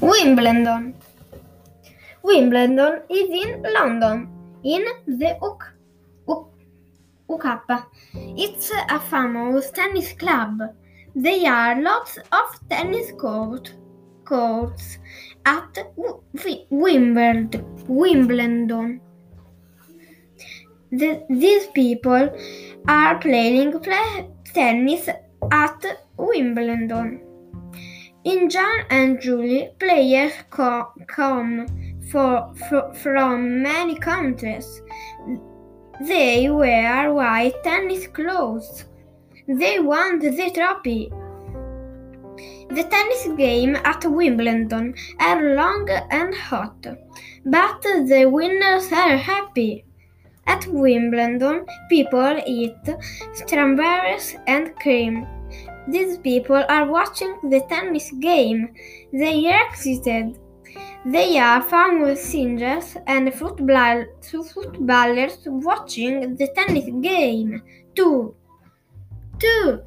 Wimbledon. Wimbledon is in London, in the UK. UK. It's a famous tennis club. There are lots of tennis court, courts at Wimbledon. The, these people are playing play tennis at Wimbledon. In June and Julie, players co- come for, for, from many countries. They wear white tennis clothes. They won the trophy. The tennis game at Wimbledon are long and hot, but the winners are happy. At Wimbledon, people eat strawberries and cream. These people are watching the tennis game. They are excited. They are famous singers and football, footballers watching the tennis game too. Too.